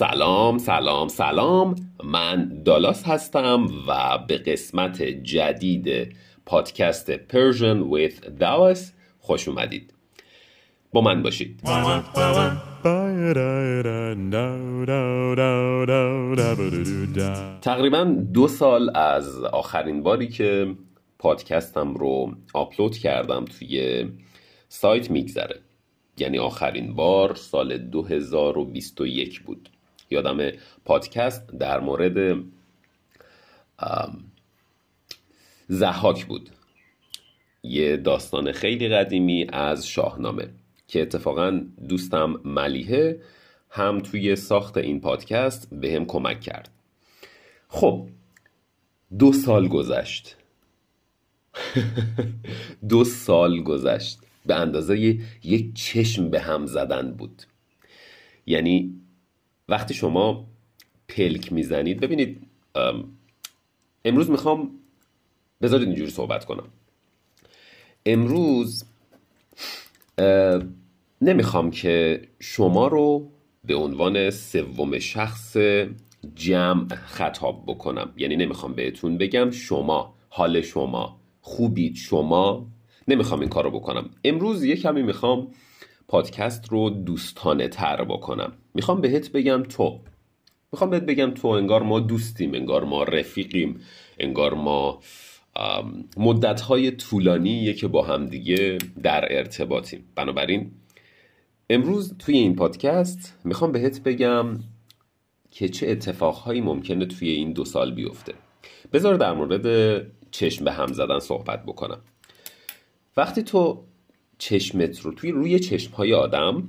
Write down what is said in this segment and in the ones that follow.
سلام سلام سلام. من دالاس هستم و به قسمت جدید پادکست Persian with Dallas خوش اومدید. با من باشید. تقریبا دو سال از آخرین باری که پادکستم رو آپلود کردم توی سایت میگذره. یعنی آخرین بار سال 2021 بود. یادم پادکست در مورد زحاک بود. یه داستان خیلی قدیمی از شاهنامه که اتفاقا دوستم ملیحه هم توی ساخت این پادکست به هم کمک کرد. خب دو سال گذشت. دو سال گذشت. به اندازه یک چشم به هم زدن بود. یعنی وقتی شما پلک می‌زنید ببینید امروز می‌خوام بذارید اینجوری صحبت کنم. امروز نمی‌خوام که شما رو به عنوان سوم شخص جمع خطاب بکنم. یعنی نمی‌خوام بهتون بگم شما حال شما خوبید شما. نمی‌خوام این کار رو بکنم. امروز یه کمی می‌خوام پادکست رو دوستانه تر بکنم. می‌خوام بهت بگم تو. می‌خوام بهت بگم تو انگار ما دوستیم انگار ما رفیقیم انگار ما مدتهای طولانیه که با هم دیگه در ارتباطیم. بنابراین امروز توی این پادکست می‌خوام بهت بگم که چه اتفاقهایی ممکنه توی این دو سال بیفته. بذار در مورد چشم به هم زدن صحبت بکنم. وقتی تو چشمت رو توی روی چشم های آدم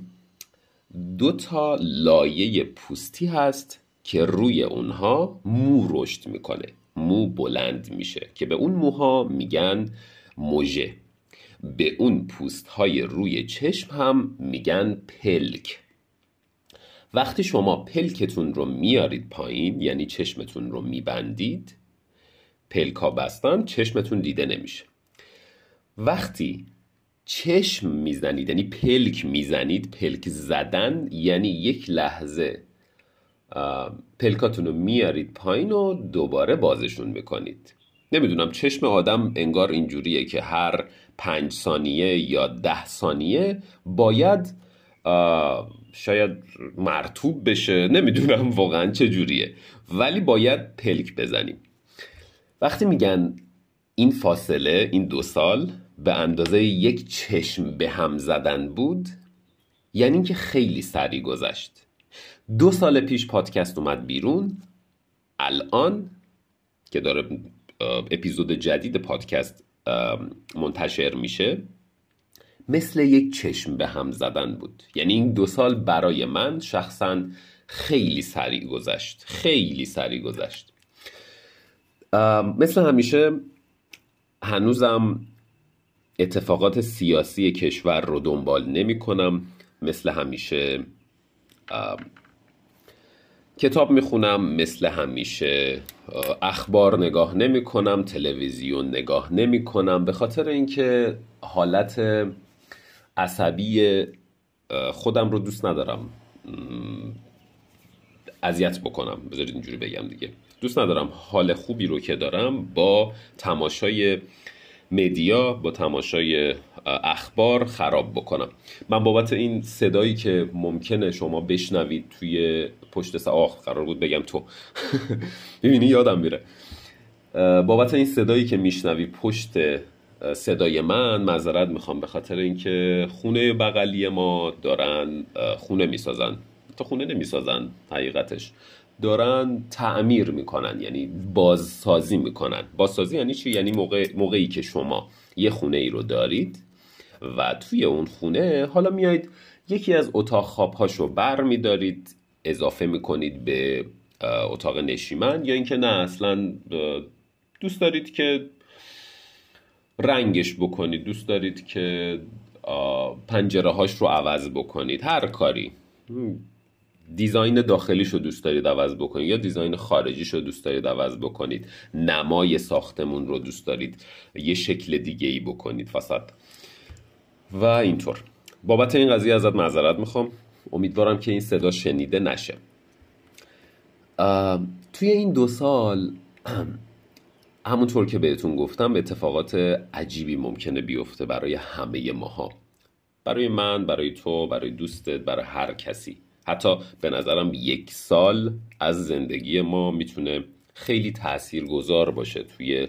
دو تا لایه پوستی هست که روی اونها مو رشد می‌کنه مو بلند میشه که به اون موها میگن موژه. به اون پوست های روی چشم هم میگن پلک. وقتی شما پلکتون رو میارید پایین یعنی چشمتون رو میبندید پلکا بستن چشمتون دیده نمیشه. وقتی چشم می‌زنید یعنی پلک می‌زنید پلک زدن یعنی یک لحظه پلکاتون رو میارید پایین و دوباره بازشون می‌کنید. نمی‌دونم چشم آدم انگار اینجوریه که هر پنج ثانیه یا ده ثانیه باید شاید مرتوب بشه نمی‌دونم واقعا چه جوریه ولی باید پلک بزنیم. وقتی میگن این فاصله این دو سال به اندازه یک چشم به هم زدن بود یعنی اینکه خیلی سریع گذشت. دو سال پیش پادکست اومد بیرون. الان که داره اپیزود جدید پادکست منتشر میشه مثل یک چشم به هم زدن بود. یعنی این دو سال برای من شخصا خیلی سریع گذشت. خیلی سریع گذشت. مثل همیشه هنوزم اتفاقات سیاسی کشور رو دنبال نمی کنم. مثل همیشه کتاب می‌خونم مثل همیشه اخبار نگاه نمی کنم تلویزیون نگاه نمی کنم. به خاطر اینکه حالت عصبی خودم رو دوست ندارم اذیت بکنم. بذارید اینجوری بگم دیگه. دوست ندارم حال خوبی رو که دارم با تماشای مدیا با تماشای اخبار خراب بکنم. من بابت این صدایی که ممکنه شما بشنوید توی پشت سر آخ قرار بود بگم تو. ببینی یادم میره. بابت این صدایی که میشنوی پشت صدای من معذرت می‌خوام به خاطر اینکه خونه بغلی ما دارن خونه می‌سازن. تا خونه نمی‌سازن حقیقتش. دارن تعمیر می‌کنن یعنی بازسازی می‌کنن. بازسازی یعنی چی؟ یعنی موقع، موقعی که شما یه خونه ای رو دارید و توی اون خونه حالا میایید یکی از اتاق خوابهاشو بر میدارید اضافه می‌کنید به اتاق نشیمن یا اینکه نه اصلا دوست دارید که رنگش بکنید دوست دارید که پنجره هاش رو عوض بکنید هر کاری. دیزاین داخلیش رو دوست دارید عوض بکنید یا دیزاین خارجیش رو دوست دارید عوض بکنید؟ نمای ساختمون رو دوست دارید. یه شکل دیگه ای بکنید فساد. و اینطور. بابت این قضیه ازت معذرت می‌خوام. امیدوارم که این صدا شنیده نشه. توی این دو سال همونطور که بهتون گفتم اتفاقات عجیبی ممکنه بیفته برای همه ماها. برای من برای تو برای دوستت برای هر کسی. حتی به نظرم یک سال از زندگی ما می‌تونه خیلی تأثیر گذار باشه توی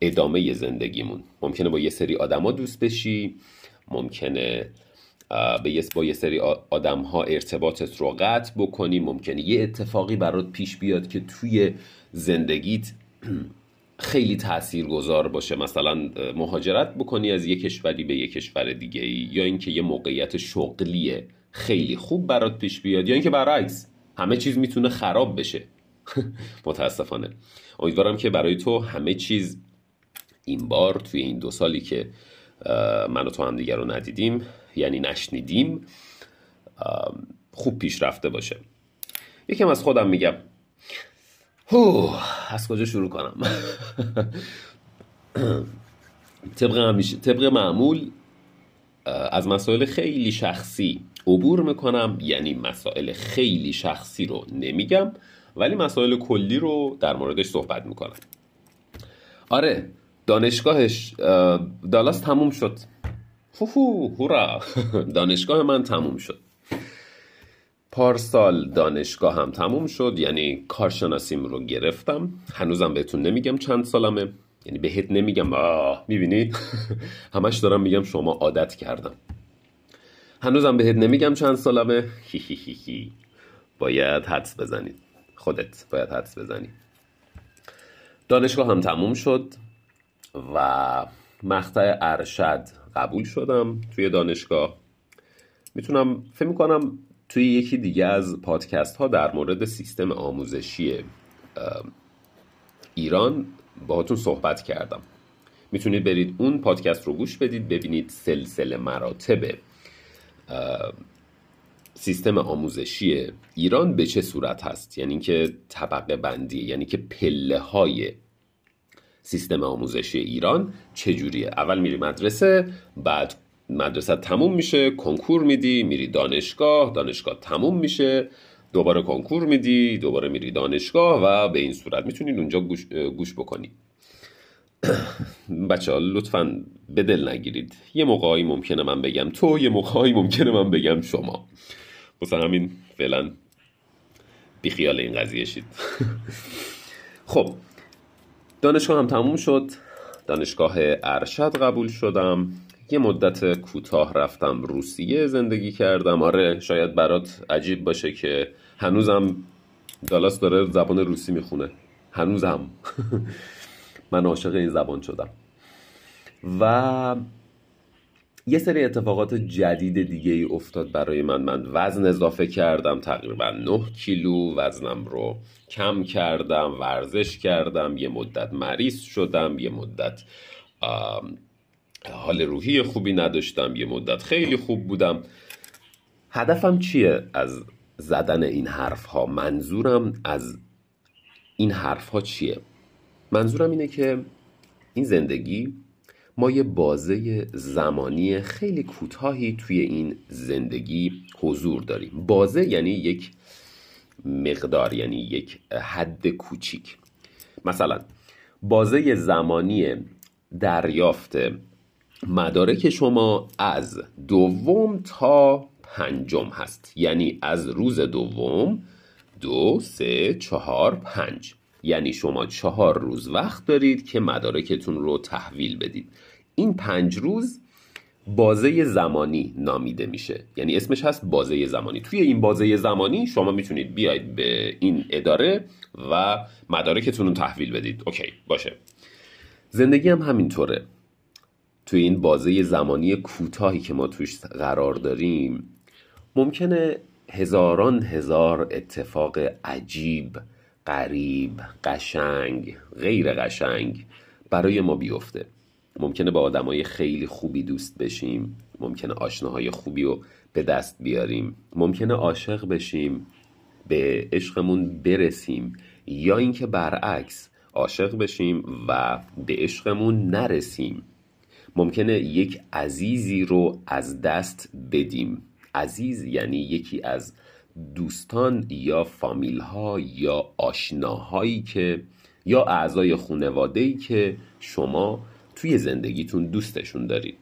ادامه زندگیمون. ممکنه با یه سری آدما دوست بشی ممکنه با یه سری آدم ها ارتباطت رو قطع بکنی. ممکنه یه اتفاقی برات پیش بیاد که توی زندگیت خیلی تأثیر گذار باشه. مثلا مهاجرت بکنی از یه کشوری به یه کشور دیگه یا اینکه یه موقعیت شغلی خیلی خوب برات پیش بیاد. یا اینکه برعکس همه چیز می‌تونه خراب بشه. متاسفانه. امیدوارم که برای تو همه چیز این بار توی این دو سالی که من و تو هم دیگر رو ندیدیم یعنی نشنیدیم خوب پیش رفته باشه. یکم از خودم میگم. هو از کجا شروع کنم؟ طبق, همیشه، طبق معمول از مسائل خیلی شخصی عبور می‌کنم یعنی مسائل خیلی شخصی رو نمیگم ولی مسائل کلی رو در موردش صحبت می‌کنم. آره دانشگاهش دالاس تموم شد. فوفو هورا. دانشگاه من تموم شد. پارسال دانشگاه هم تموم شد یعنی کارشناسیم رو گرفتم. هنوزم بهتون نمیگم چند سالمه. یعنی بهت نمیگم آه می‌بینی؟ همش دارم میگم شما عادت کردم. هنوزم بهت نمیگم چند سالمه. هی. باید حدس بزنید خودت باید حدس بزنی. دانشگاه هم تموم شد و مقطع ارشد قبول شدم توی دانشگاه. می‌تونم فکر می‌کنم توی یکی دیگه از پادکست ها در مورد سیستم آموزشی ایران باهاتون صحبت کردم. می‌تونید برید اون پادکست رو گوش بدید ببینید سلسله مراتب سیستم آموزشی ایران به چه صورت هست؟ یعنی که طبقه بندی یعنی که پله های سیستم آموزشی ایران چجوریه؟ اول میری مدرسه بعد مدرسه تموم میشه کنکور میدی میری دانشگاه دانشگاه تموم میشه دوباره کنکور میدی دوباره میری دانشگاه و به این صورت می‌تونید اونجا گوش, گوش بکنی. بچه ها لطفا به دل نگیرید. یه موقعی ممکنه من بگم تو یه موقعی ممکنه من بگم شما. مثلا همین فعلا بیخیال این قضیه شید. خب دانشگاه هم تموم شد. دانشگاه ارشد قبول شدم. یه مدت کوتاه رفتم روسیه زندگی کردم. آره شاید برات عجیب باشه که هنوزم دالاس داره زبان روسی می‌خونه. هنوزم. من عاشق این زبان شدم. و یه سری اتفاقات جدید دیگه ای افتاد برای من. من وزن اضافه کردم تقریبا 9 کیلو وزنم رو کم کردم ورزش کردم یه مدت مریض شدم یه مدت حال روحی خوبی نداشتم یه مدت خیلی خوب بودم. هدفم چیه از زدن این حرف ها منظورم از این حرف ها چیه؟ منظورم اینه که این زندگی ما یه بازه زمانی خیلی کوتاهی توی این زندگی حضور داریم. بازه یعنی یک مقدار یعنی یک حد کوچیک. مثلا بازه زمانی دریافت مدارک شما از دوم تا پنجم هست. یعنی از روز دوم دو سه چهار پنج. یعنی شما چهار روز وقت دارید که مدارکتون رو تحویل بدید. این پنج روز بازه زمانی نامیده میشه. یعنی اسمش هست بازه زمانی. توی این بازه زمانی شما می‌تونید بیاید به این اداره و مدارکتون رو تحویل بدید. اوکی باشه. زندگی هم همینطوره. توی این بازه زمانی کوتاهی که ما توش قرار داریم ممکنه هزاران هزار اتفاق عجیب غریب قشنگ غیر قشنگ برای ما بیفته. ممکنه با آدمای خیلی خوبی دوست بشیم ممکنه آشناهای خوبی رو به دست بیاریم ممکنه عاشق بشیم به عشقمون برسیم یا اینکه برعکس عاشق بشیم و به عشقمون نرسیم. ممکنه یک عزیزی رو از دست بدیم. عزیز یعنی یکی از دوستان یا فامیل ها یا آشناهایی که یا اعضای خانواده ای که شما توی زندگیتون دوستشون دارید.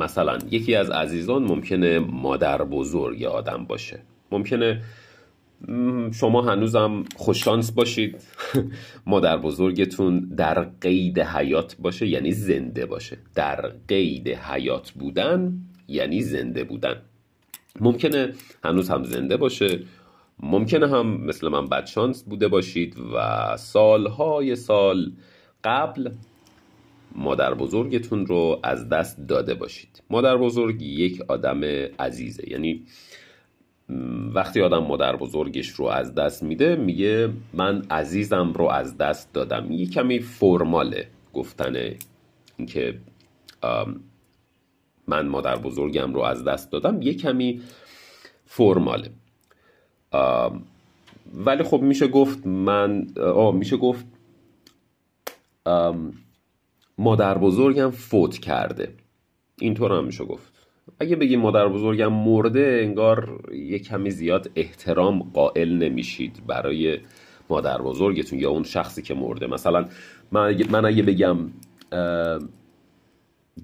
مثلا یکی از عزیزان ممکنه مادر بزرگ آدم باشه. ممکنه شما هنوزم خوششانس باشید. مادر بزرگتون در قید حیات باشه یعنی زنده باشه. در قید حیات بودن یعنی زنده بودن. ممکنه هنوز هم زنده باشه. ممکنه هم مثل من بدشانس بوده باشید و سالهای سال قبل مادر بزرگتون رو از دست داده باشید. مادر بزرگ یک آدم عزیزه. یعنی وقتی آدم مادر بزرگش رو از دست میده میگه من عزیزم رو از دست دادم. یه کمی فرماله گفتن اینکه من مادر بزرگم رو از دست دادم یه کمی فرماله ولی خب میشه گفت من آه میشه گفت مادر بزرگم فوت کرده. اینطور هم میشه گفت. اگه بگیم مادر بزرگم مرده انگار یه کمی زیاد احترام قائل نمیشید برای مادر بزرگتون یا اون شخصی که مرده. مثلا من اگه بگم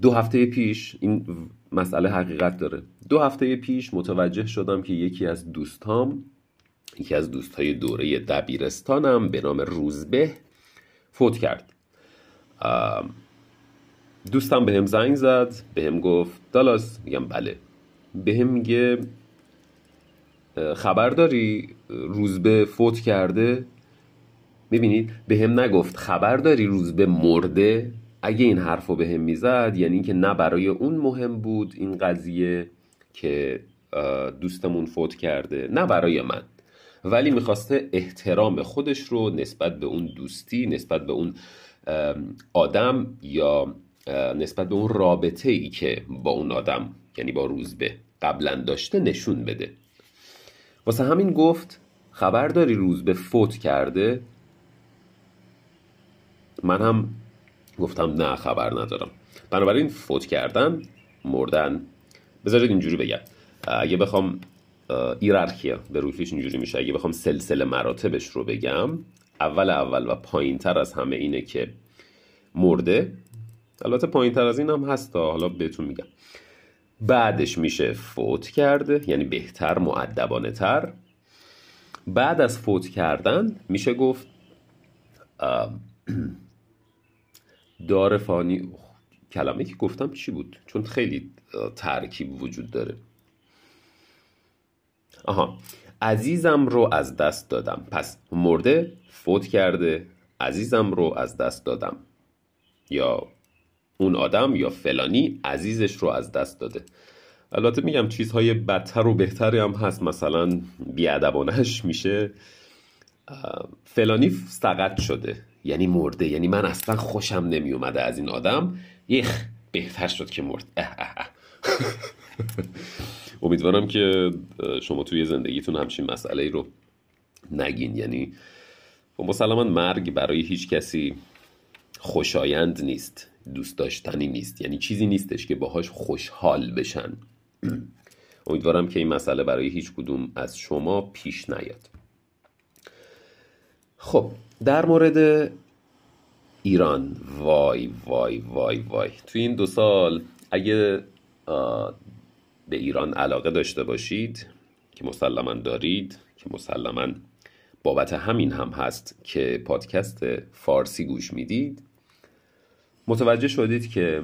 دو هفته پیش این مسئله حقیقت داره. دو هفته پیش متوجه شدم که یکی از دوستام یکی از دوستهای دوره دبیرستانم به نام روزبه فوت کرد. دوستم به هم زنگ زد به گفت دالاس. میگم بله. به هم میگه خبر داری؟ روزبه فوت کرده؟ می‌بینید به نگفت خبر داری روزبه مرده؟ اگه این حرف رو به هم می‌زد یعنی اینکه نه برای اون مهم بود این قضیه که دوستمون فوت کرده نه برای من. ولی می‌خواسته احترام خودش رو نسبت به اون دوستی نسبت به اون آدم یا نسبت به اون رابطه ای که با اون آدم یعنی با روزبه قبلا داشته نشون بده. واسه همین گفت خبر داری روزبه فوت کرده. من هم گفتم نه خبر ندارم. بنابراین فوت کردن مردن. بذارید اینجوری بگم. اگه بخوام ایرارکیا به روفیش اینجوری میشه. اگه بخوام سلسله مراتبش رو بگم اول اول و پایین تر از همه اینه که مرده. البته پایین تر از این هم هست حالا بهتون میگم. بعدش میشه فوت کرده یعنی بهتر معدبانه تر. بعد از فوت کردن میشه گفت دار فانی کلمه که گفتم چی بود؟ چون خیلی ترکیب وجود داره. آها. عزیزم رو از دست دادم. پس مرده فوت کرده. عزیزم رو از دست دادم. یا اون آدم یا فلانی عزیزش رو از دست داده. البته میگم چیزهای بدتر و بهتری هم هست. مثلا بیادبانش میشه. فلانی سقط شده. یعنی مرده یعنی من اصلا خوشم نمی اومده از این آدم. یخ بهتر شد که مرد. امیدوارم که شما توی زندگیتون همچین مسئله رو نگین. یعنی خب مسلما مرگ برای هیچ کسی خوشایند نیست دوست داشتنی نیست. یعنی چیزی نیستش که باهاش خوشحال بشن. امیدوارم که این مسئله برای هیچ کدوم از شما پیش نیاد. خب در مورد ایران وای وای وای وای. توی این دو سال اگه به ایران علاقه داشته باشید که مسلما دارید که مسلما بابت همین هم هست که پادکست فارسی گوش می‌دید متوجه شدید که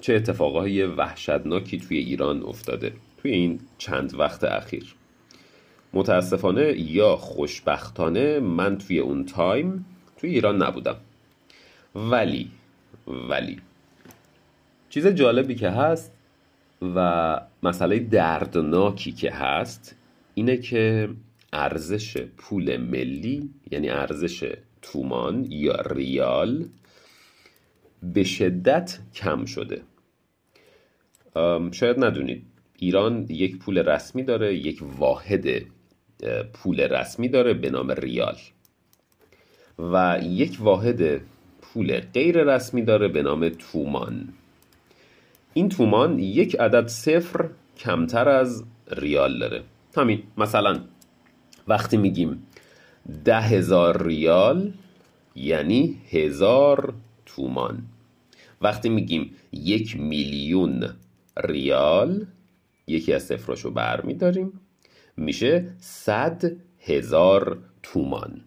چه اتفاقهای وحشتناکی توی ایران افتاده توی این چند وقت اخیر. متاسفانه یا خوشبختانه من توی اون تایم توی ایران نبودم. ولی ولی چیز جالبی که هست و مسئله دردناکی که هست اینه که ارزش پول ملی یعنی ارزش تومان یا ریال به شدت کم شده. شاید ندونید. ایران یک پول رسمی داره یک واحد پول رسمی داره به نام ریال. و یک واحد پول غیر رسمی داره به نام تومان. این تومان یک عدد صفر کمتر از ریال داره. همین مثلا وقتی میگیم ده هزار ریال یعنی هزار تومان. وقتی میگیم یک میلیون ریال یکی از صفراشو بر میداریم میشه صد هزار تومان.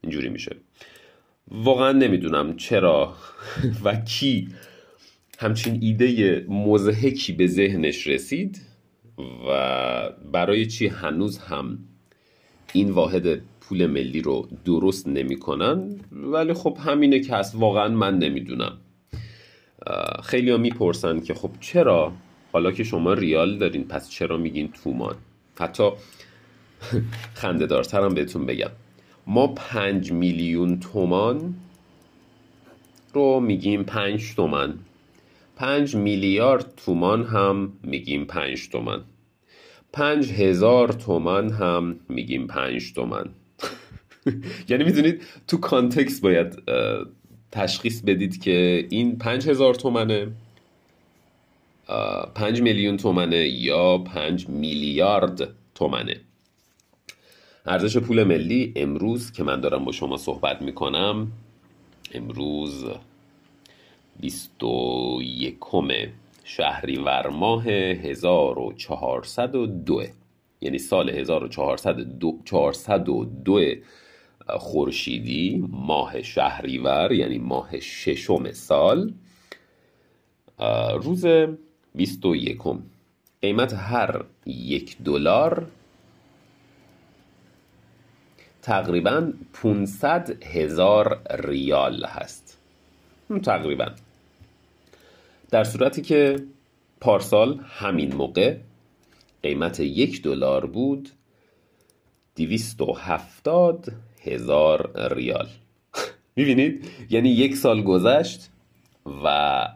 اینجوری میشه. واقعا نمی‌دونم چرا و کی همچین ایده مزهکی به ذهنش رسید و برای چی هنوز هم این واحد پول ملی رو درست نمی‌کنن؟ ولی خب همینه که هست. واقعا من نمی‌دونم. خیلی ها می‌پرسن که خب چرا؟ حالا که شما ریال دارین پس چرا میگین تومان؟ حتی خنده دارترم بهتون بگم. ما پنج میلیون تومان رو میگیم پنج تومن پنج میلیارد تومان هم میگیم پنج تومن پنج هزار تومن هم میگیم پنج تومن یعنی می‌دونید تو کانتکس باید تشخیص بدید که این پنج هزار تومنه. پنج میلیون تومنه یا پنج میلیارد تومنه. ارزش پول ملی امروز که من دارم با شما صحبت می‌کنم امروز 21 شهریور ماه 1402 یعنی سال 1402 خورشیدی ماه شهریور یعنی ماه ششم سال. روز 21 قیمت هر یک دلار تقریبا 500 هزار ریال هست. تقریبا. در صورتی که پارسال همین موقع قیمت یک دلار بود دویست و هفتاد هزار ریال. می‌بینید؟ یعنی یک سال گذشت و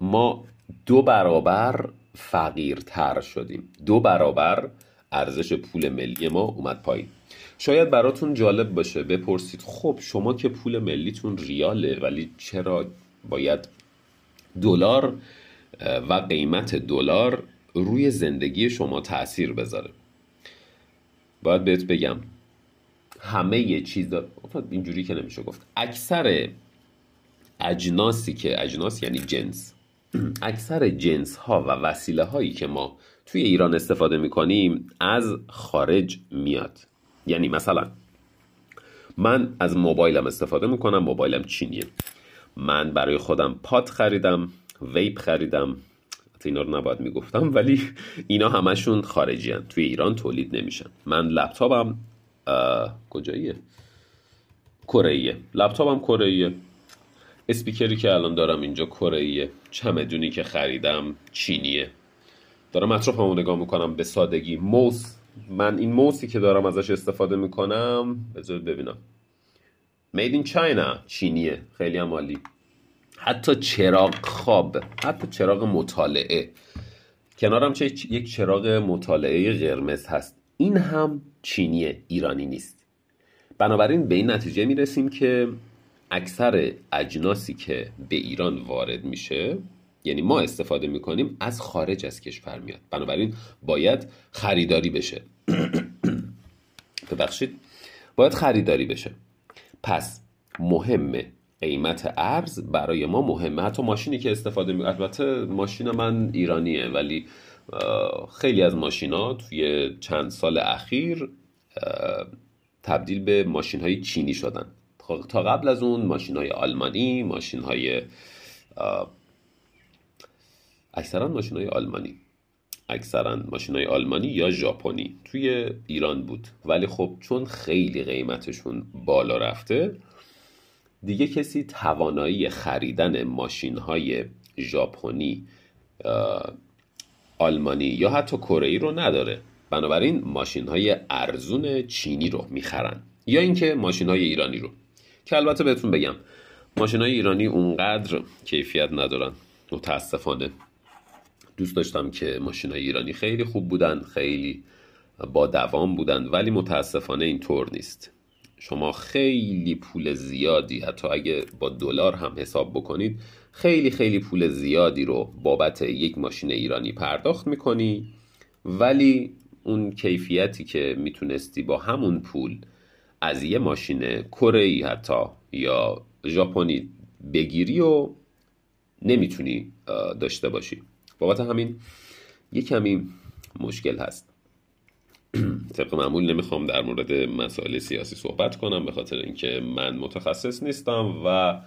ما دو برابر فقیرتر شدیم. دو برابر ارزش پول ملی ما اومد پایین. شاید براتون جالب باشه بپرسید خب شما که پول ملیتون ریاله ولی چرا باید دلار و قیمت دلار روی زندگی شما تاثیر بذاره؟ باید بهت بگم همه یه چیز اینجوری که نمیشه گفت. اکثر اجناسی که اجناس یعنی جنس. اکثر جنس ها و وسیله هایی که ما توی ایران استفاده می‌کنیم از خارج میاد. یعنی مثلا من از موبایلم استفاده می‌کنم موبایلم چینیه. من برای خودم پات خریدم ویپ خریدم. اینا رو نباید می‌گفتم ولی اینا همشون خارجی هن. توی ایران تولید نمیشن. من لپتاپم کجاییه؟ کره لپتاپم کره اسپیکری که الان دارم اینجا کره چمدونی که خریدم چینیه. دارم اطرافمو نگاه می‌کنم به سادگی. موس من این موسی که دارم ازش استفاده می‌کنم بذار ببینم. Made in China چینیه. خیلی هم عالی. حتی چراغ خواب حتی چراغ مطالعه. کنارم چه یک چراغ مطالعه قرمز هست. این هم چینیه ایرانی نیست. بنابراین به این نتیجه می‌رسیم که اکثر اجناسی که به ایران وارد میشه یعنی ما استفاده می‌کنیم از خارج از کشور میاد. بنابراین باید خریداری بشه. ببخشید. باید خریداری بشه. پس مهمه قیمت ارز برای ما مهمه. حتی ماشینی که استفاده می البته ماشین من ایرانیه ولی خیلی از ماشینا توی چند سال اخیر تبدیل به ماشین های چینی شدن. تا قبل از اون ماشین های آلمانی ماشین های اکثرا ماشین های آلمانی. اکثرا ماشین های آلمانی یا ژاپنی توی ایران بود. ولی خب چون خیلی قیمتشون بالا رفته دیگه کسی توانایی خریدن ماشین های ژاپنی آلمانی یا حتی کره رو نداره. بنابراین ماشین های ارزون چینی رو می‌خرن. یا اینکه ماشین های ایرانی رو. که البته بهتون بگم ماشین های ایرانی اونقدر کیفیت ندارن. متاسفانه. دوست داشتم که ماشین های ایرانی خیلی خوب بودن خیلی با دوام بودن ولی متاسفانه اینطور نیست. شما خیلی پول زیادی حتی اگه با دلار هم حساب بکنید خیلی خیلی پول زیادی رو بابت یک ماشین ایرانی پرداخت می‌کنی ولی اون کیفیتی که می‌تونستی با همون پول از یه ماشین کره حتی یا ژاپنی بگیری و نمی‌تونی داشته باشی. بابت همین یه کمی مشکل هست. طبق معمول نمی‌خوام در مورد مسائل سیاسی صحبت کنم به خاطر اینکه من متخصص نیستم و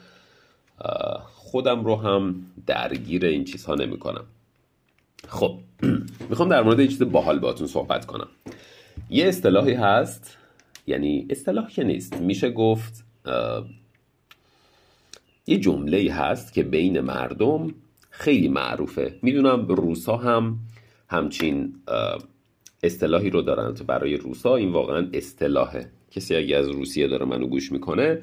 خودم رو هم درگیر این چیزها نمی کنم خب می‌خوام در مورد یه چیز باحال باتون صحبت کنم. یه اصطلاحی هست یعنی اصطلاح که نیست. میشه گفت یه جمله هست که بین مردم خیلی معروفه. می‌دونم روسا هم همچین اصطلاحی رو دارن. تو برای روسا این واقعا اصطلاحه. کسی اگه از روسیه داره منو گوش می‌کنه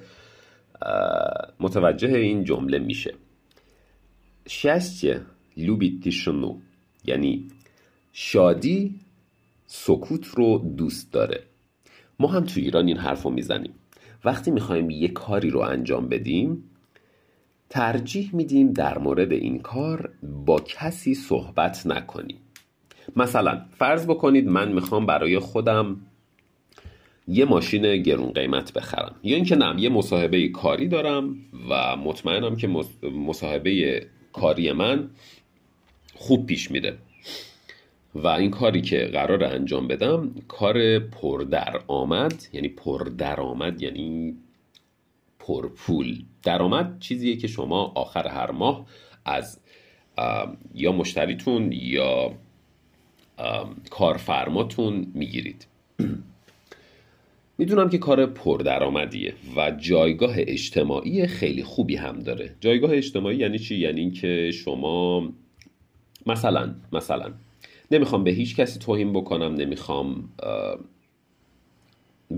متوجه این جمله میشه. شستیه لوبیت تیشنو یعنی شادی سکوت رو دوست داره. ما هم تو ایران این حرف رو می‌زنیم. وقتی می‌خوایم یه کاری رو انجام بدیم ترجیح میدیم در مورد این کار با کسی صحبت نکنیم. مثلا فرض بکنید من می‌خوام برای خودم یه ماشین گرون قیمت بخرم. یا اینکه نه یه مصاحبه کاری دارم و مطمئنم که مصاحبه کاری من خوب پیش میره. و این کاری که قرار انجام بدم کار پردر آمد یعنی پردر آمد یعنی پرپول. درآمد چیزیه که شما آخر هر ماه از یا مشتریتون یا کارفرماتون می‌گیرید. می‌دونم که کار پردرآمدیه و جایگاه اجتماعی خیلی خوبی هم داره. جایگاه اجتماعی یعنی چی؟ یعنی اینکه شما مثلا مثلا نمی‌خوام به هیچ کسی توهین بکنم نمی‌خوام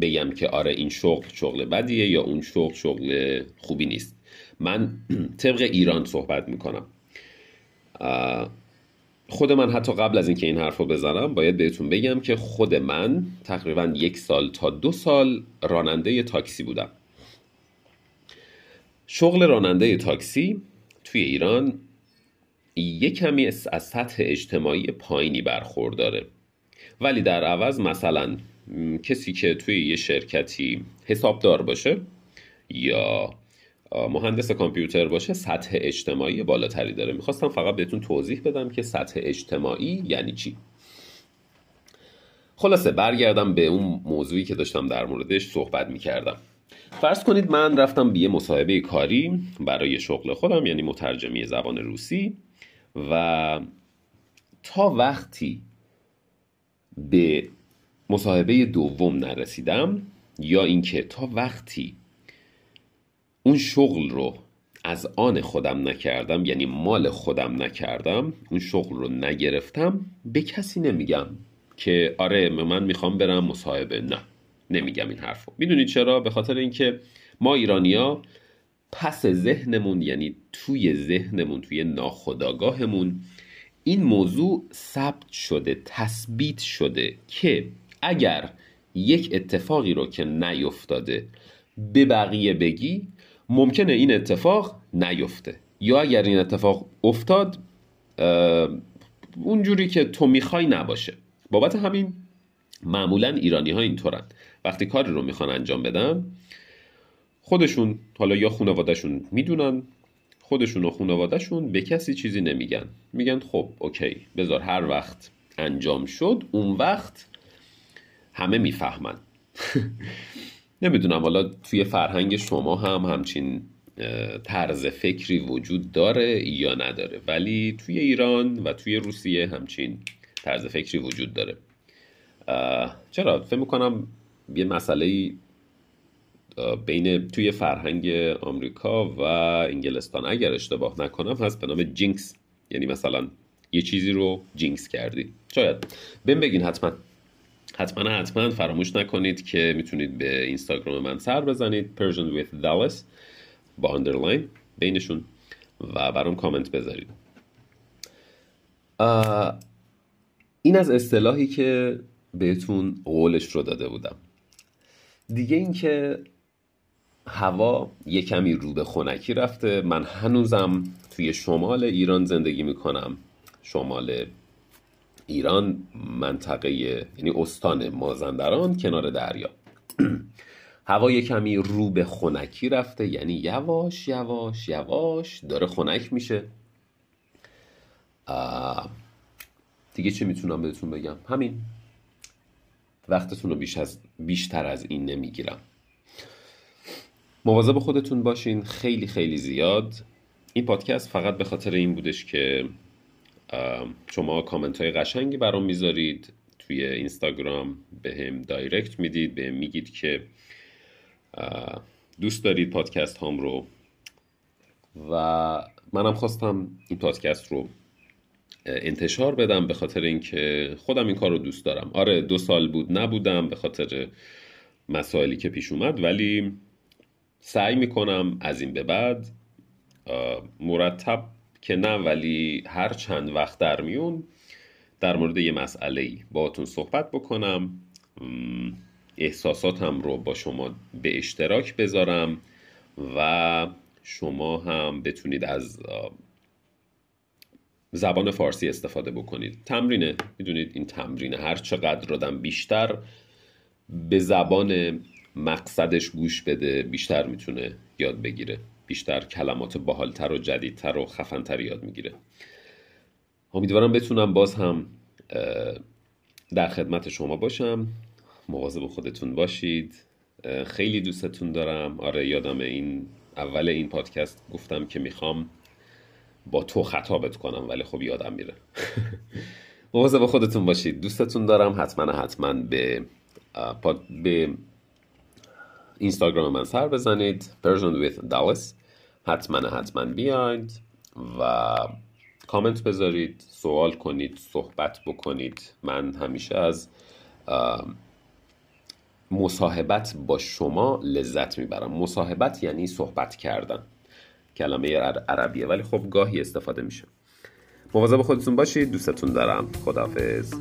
بگم که آره این شغل شغل بدیه یا اون شغل شغل خوبی نیست. من طبق ایران صحبت می‌کنم. خود من حتی قبل از اینکه این حرف رو بزنم باید بهتون بگم که خود من تقریبا یک سال تا دو سال راننده تاکسی بودم. شغل راننده تاکسی توی ایران یک کمی از سطح اجتماعی پایینی برخورداره. ولی در عوض مثلا کسی که توی یه شرکتی حسابدار باشه یا مهندس کامپیوتر باشه سطح اجتماعی بالاتری داره. می‌خواستم فقط بهتون توضیح بدم که سطح اجتماعی یعنی چی. خلاصه برگردم به اون موضوعی که داشتم در موردش صحبت می‌کردم. فرض کنید من رفتم به یه مصاحبه کاری برای شغل خودم یعنی مترجمی زبان روسی. و تا وقتی به مصاحبه دوم نرسیدم یا اینکه تا وقتی اون شغل رو از آن خودم نکردم یعنی مال خودم نکردم اون شغل رو نگرفتم به کسی نمیگم که آره من می‌خوام برم مصاحبه. نه نمیگم این حرفو. می‌دونید چرا؟ به خاطر اینکه ما ایرانیا پس ذهنمون یعنی توی ذهنمون توی ناخداگاهمون این موضوع ثبت شده تثبیت شده که اگر یک اتفاقی رو که نیفتاده به بقیه بگی ممکنه این اتفاق نیفته. یا اگر این اتفاق افتاد اونجوری که تو می‌خوای نباشه. بابت همین معمولا ایرانی ها اینطورن. وقتی کاری رو می‌خوان انجام بدن خودشون حالا یا خانوادهشون می‌دونن خودشون و خانوادهشون به کسی چیزی نمیگن. میگن خب اوکی بذار هر وقت انجام شد اون وقت همه می‌فهمن. نمی‌دونم حالا توی فرهنگ شما هم همچین طرز فکری وجود داره یا نداره. ولی توی ایران و توی روسیه همچین طرز فکری وجود داره. چرا؟ فکر می‌کنم یه مسئله بین توی فرهنگ آمریکا و انگلستان. اگر اشتباه نکنم هست به نام jinx. یعنی مثلا یه چیزی رو jinx کردی. شاید. بهم بگین حتما. حتما حتما فراموش نکنید که می‌تونید به اینستاگرام من سر بزنید. Persian with Dallas با underline بینشون و برام کامنت بذارید. این از اصطلاحی که بهتون قولش رو داده بودم. دیگه اینکه هوا یه کمی رو به خونکی رفته. من هنوزم توی شمال ایران زندگی می‌کنم. شمال ایران منطقه یعنی استان مازندران کنار دریا. هوا کمی رو به خنکی رفته یعنی یواش یواش یواش داره خنک میشه. دیگه چی می‌تونم بهتون بگم؟ همین. وقتتون رو بیش از بیشتر از این نمی‌گیرم. مواظب خودتون باشین. خیلی خیلی زیاد. این پادکست فقط به خاطر این بودش که شما کامنت های قشنگی برام می‌ذارید. توی اینستاگرام به هم دایرکت می‌دید به هم میگید که دوست دارید پادکست هام رو. و منم خواستم این پادکست رو انتشار بدم به خاطر اینکه خودم این کار رو دوست دارم. آره دو سال بود نبودم به خاطر مسائلی که پیش اومد ولی سعی می‌کنم از این به بعد مرتب که نه ولی هر چند وقت در میون در مورد یه مسئله ای باهاتون صحبت بکنم. احساساتم رو با شما به اشتراک بذارم و شما هم بتونید از زبان فارسی استفاده بکنید. تمرینه می‌دونید این تمرینه هر چقدر آدم بیشتر به زبان مقصدش گوش بده بیشتر می‌تونه یاد بگیره. بیشتر کلمات باحالتر و جدیدتر و خفنتر یاد می‌گیره. امیدوارم بتونم باز هم در خدمت شما باشم. مواظب خودتون باشید. خیلی دوستتون دارم. آره یادم این اول این پادکست گفتم که می‌خوام با تو خطابت کنم ولی خب یادم میره. مواظب خودتون باشید. دوستتون دارم. حتما حتما به به اینستاگرام من سر بزنید. Persian with Dallas. حتما حتما بیاید و کامنت بذارید سوال کنید صحبت بکنید. من همیشه از مصاحبت با شما لذت می‌برم. مصاحبت یعنی صحبت کردن. کلمه عربیه. ولی خب گاهی استفاده میشه. مواظب خودتون باشید. دوستتون دارم. خداحافظ.